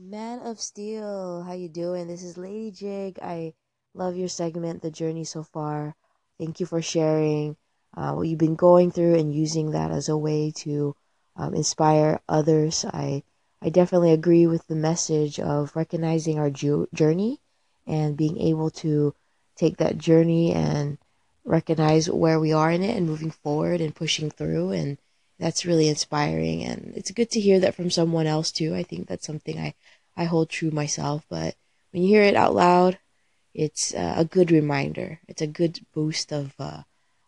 Man of Steel, how you doing? This is Lady Jig. I love your segment, The Journey So Far. Thank you for sharing uh, what you've been going through and using that as a way to um, inspire others. I I definitely agree with the message of recognizing our ju- journey and being able to take that journey and recognize where we are in it and moving forward and pushing through and that's really inspiring. And it's good to hear that from someone else too. I think that's something i i hold true myself. But when you hear it out loud it's uh, a good reminder. It's a good boost of uh,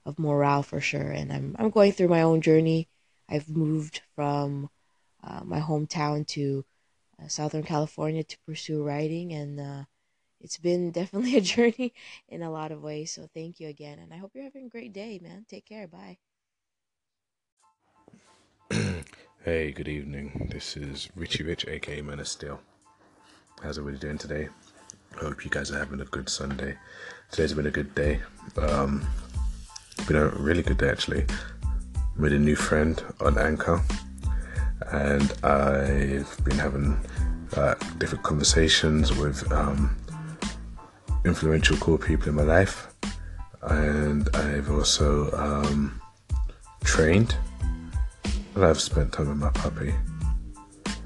of morale for sure. And i'm i'm going through my own journey. I've moved from uh, my hometown to uh, southern california to pursue writing. And uh, it's been definitely a journey in a lot of ways. So thank you again. And i hope you're having a great day man. Take care. Bye Hey, good evening. This is Richie Rich, aka Man of Steel. How's everybody doing today? Hope you guys are having a good Sunday. Today's been a good day. Um, been a really good day actually. Made a new friend on Anchor, and I've been having uh, different conversations with um, influential, cool people in my life, and I've also um, trained I've spent time with my puppy.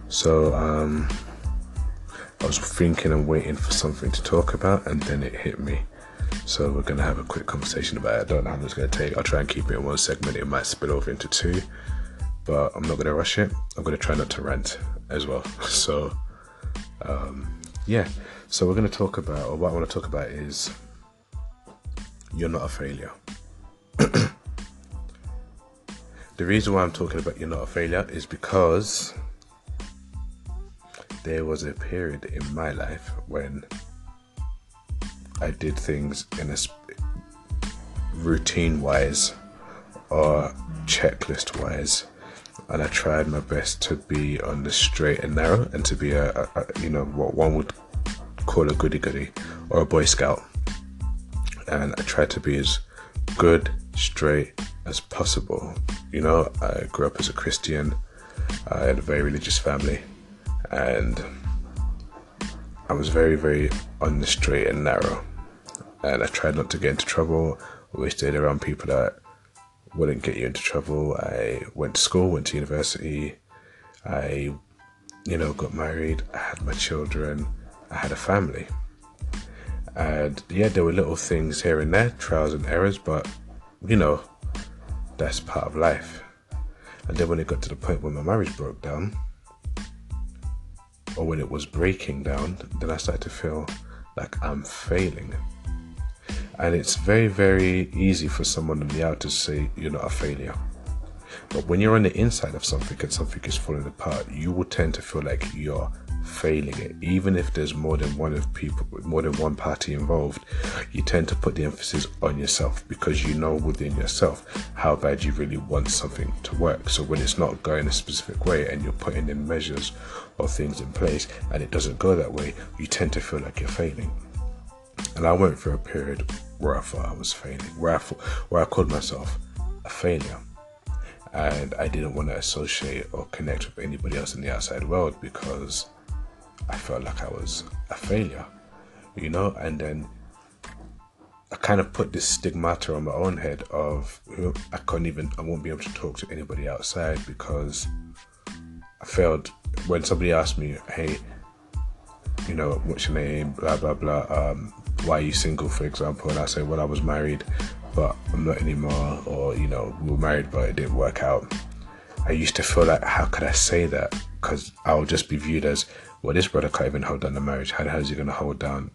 So um, I was thinking and waiting for something to talk about, and then it hit me. So we're gonna have a quick conversation about it. I don't know how long it's gonna take. I'll try and keep it in one segment. It might spill over into two, but I'm not gonna rush it. I'm gonna try not to rant as well. So um, yeah. So we're gonna talk about, or what I want to talk about is, you're not a failure. The reason why I'm talking about you're not a failure is because there was a period in my life when I did things in a routine wise or checklist wise and I tried my best to be on the straight and narrow and to be a, a, a you know what one would call a goody goody or a boy scout. And I tried to be as good straight as possible. You know, I grew up as a Christian. I had a very religious family, and I was very, very on the straight and narrow. And I tried not to get into trouble. Always stayed around people that wouldn't get you into trouble. I went to school, went to university. I, you know, got married. I had my children. I had a family. And yeah, there were little things here and there, trials and errors, but you know, that's part of life. And then when it got to the point where my marriage broke down, or when it was breaking down, then I started to feel like I'm failing. And it's very, very easy for someone on the out to say you're not a failure. But when you're on the inside of something and something is falling apart, you will tend to feel like you're failing it. Even if there's more than one of people, more than one party involved, you tend to put the emphasis on yourself because you know within yourself how bad you really want something to work. So when it's not going a specific way and you're putting in measures or things in place and it doesn't go that way, you tend to feel like you're failing. And I went through a period where I thought I was failing, where I thought, where I called myself a failure and I didn't want to associate or connect with anybody else in the outside world because I felt like I was a failure, you know, and then I kind of put this stigmata on my own head of I couldn't even, I won't be able to talk to anybody outside because I felt when somebody asked me, hey, you know, what's your name, blah, blah, blah, um, why are you single, for example, and I say, well, I was married, but I'm not anymore, or, you know, we were married, but it didn't work out. I used to feel like, how could I say that? Because I'll just be viewed as, well, this brother can't even hold down a marriage. How the hell is he going to hold down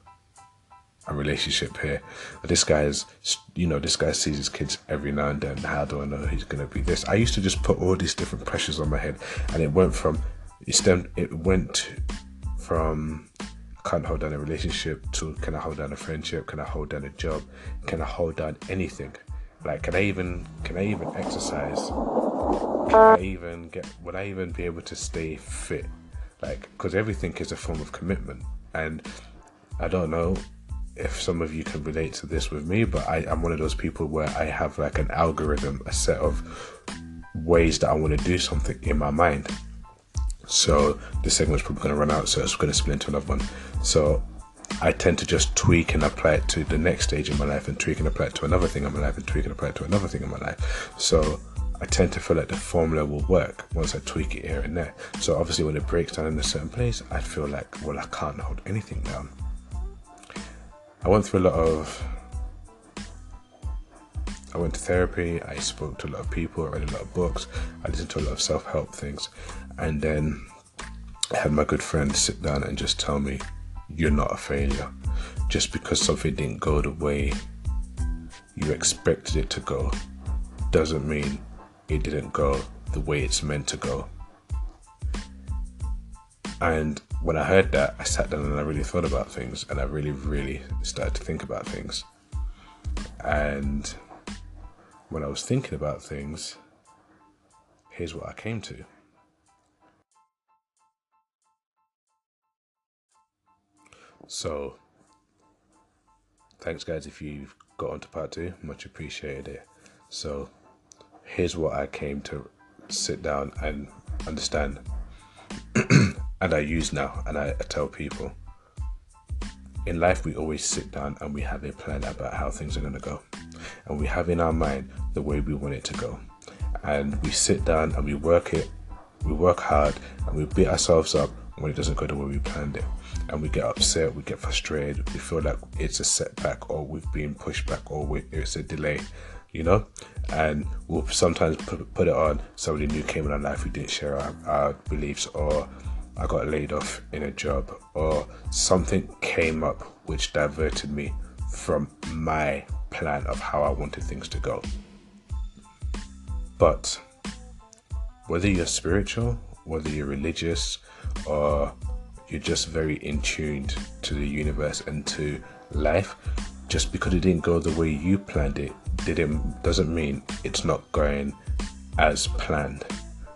a relationship here? This guy's, you know, this guy sees his kids every now and then. How do I know he's going to be this? I used to just put all these different pressures on my head, and it went from, it stemmed, it went from can't hold down a relationship to can I hold down a friendship? Can I hold down a job? Can I hold down anything? Like, can I even can I even exercise? Can I even get? Would I even be able to stay fit? Like because everything is a form of commitment and i don't know if some of you can relate to this with me but I, i'm one of those people where i have like an algorithm a set of ways that i want to do something in my mind So this segment's probably going to run out, so it's going to split into another one. So I tend to just tweak and apply it to the next stage in my life, and tweak and apply it to another thing in my life, and tweak and apply it to another thing in my life. So I tend to feel like the formula will work once I tweak it here and there. So obviously, when it breaks down in a certain place, I feel like, well, I can't hold anything down. I went through a lot of. I went to therapy. I spoke to a lot of people. I read a lot of books. I listened to a lot of self-help things, and then I had my good friend sit down and just tell me, "You're not a failure. Just because something didn't go the way you expected it to go, doesn't mean it didn't go the way it's meant to go." And when I heard that, I sat down and I really thought about things and I really, really started to think about things. And when I was thinking about things, here's what I came to. So, thanks, guys, if you've got onto part two, much appreciated it. So, here's what I came to sit down and understand. And I use now, and I, I tell people in life we always sit down and we have a plan about how things are going to go, and we have in our mind the way we want it to go, and we sit down and we work it, we work hard, and we beat ourselves up when it doesn't go the way we planned it, and we get upset, we get frustrated, we feel like it's a setback or we've been pushed back or it's a delay you know and we'll sometimes put, it on somebody new came in our life who didn't share our, our beliefs or I got laid off in a job or something came up which diverted me from my plan of how I wanted things to go. But whether you're spiritual, whether you're religious, or you're just very in tuned to the universe and to life, just because it didn't go the way you planned it, didn't doesn't mean it's not going as planned.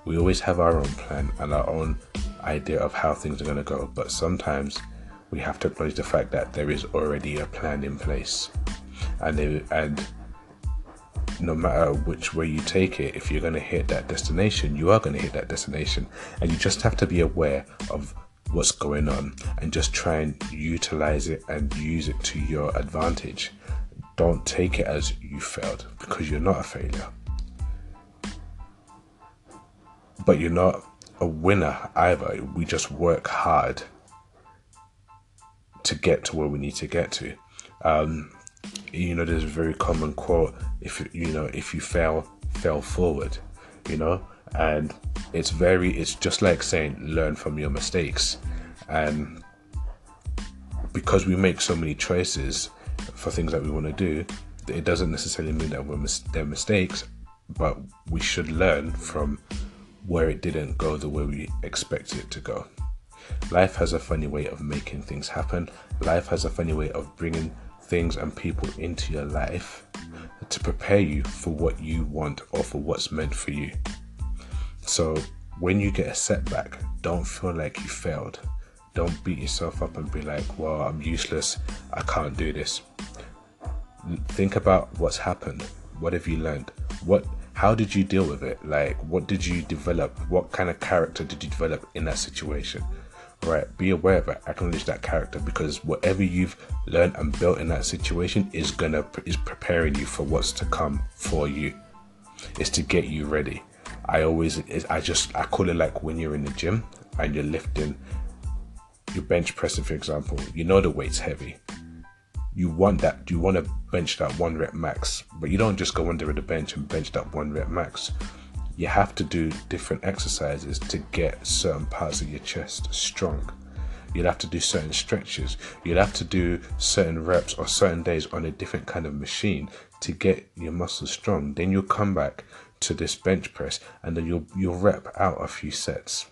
We always have our own plan and our own idea of how things are going to go, but sometimes we have to acknowledge the fact that there is already a plan in place, and it, and no matter which way you take it, if you're going to hit that destination, you are going to hit that destination, and you just have to be aware of what's going on and just try and utilize it and use it to your advantage. Don't take it as you failed because you're not a failure. But you're not a winner either. We just work hard to get to where we need to get to. Um, you know, there's a very common quote: "If you know, if you fail, fail forward." You know, and it's very, it's just like saying, "Learn from your mistakes," and because we make so many choices for things that we want to do, it doesn't necessarily mean that we're mis- they're mistakes, but we should learn from where it didn't go the way we expected it to go. Life has a funny way of making things happen. Life has a funny way of bringing things and people into your life to prepare you for what you want or for what's meant for you. So, when you get a setback, don't feel like you failed. Don't beat yourself up and be like, well, I'm useless. I can't do this. Think about what's happened. What have you learned? What how did you deal with it? Like, what did you develop? What kind of character did you develop in that situation? Right, be aware of it, acknowledge that character because whatever you've learned and built in that situation is gonna is preparing you for what's to come for you. It's to get you ready. I always, I just, I call it like when you're in the gym and you're lifting, you're bench pressing, for example. You know the weight's heavy you want that you want to bench that one rep max but you don't just go under the bench and bench that one rep max. You have to do different exercises to get certain parts of your chest strong. You'll have to do certain stretches. You'll have to do certain reps or certain days on a different kind of machine to get your muscles strong. Then you'll come back to this bench press and then you'll you'll rep out a few sets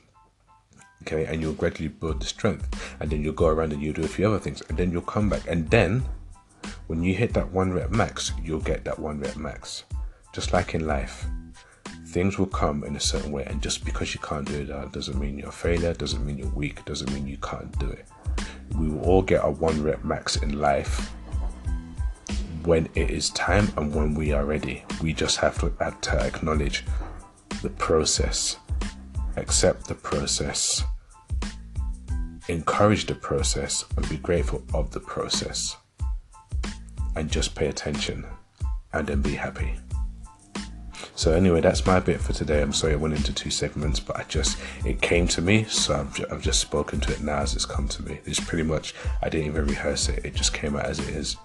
okay and you'll gradually build the strength and then you'll go around and you'll do a few other things and then you'll come back and then when you hit that one rep max you'll get that one rep max. Just like in life things will come in a certain way and just because you can't do that doesn't mean you're a failure doesn't mean you're weak doesn't mean you can't do it. We will all get a one rep max in life when it is time and when we are ready. We just have to, have to acknowledge the process accept the process, encourage the process, and be grateful of the process. And just pay attention and then be happy. So anyway, that's my bit for today. I'm sorry I went into two segments, but I just it came to me, so I've, ju- I've just spoken to it now as it's come to me. It's pretty much I didn't even rehearse it; it just came out as it is.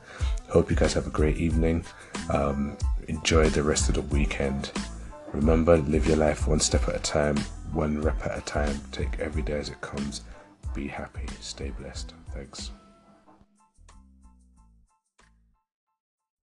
Hope you guys have a great evening. Um, enjoy the rest of the weekend. Remember, live your life one step at a time, one rep at a time. Take every day as it comes. Be happy. Stay blessed. Thanks.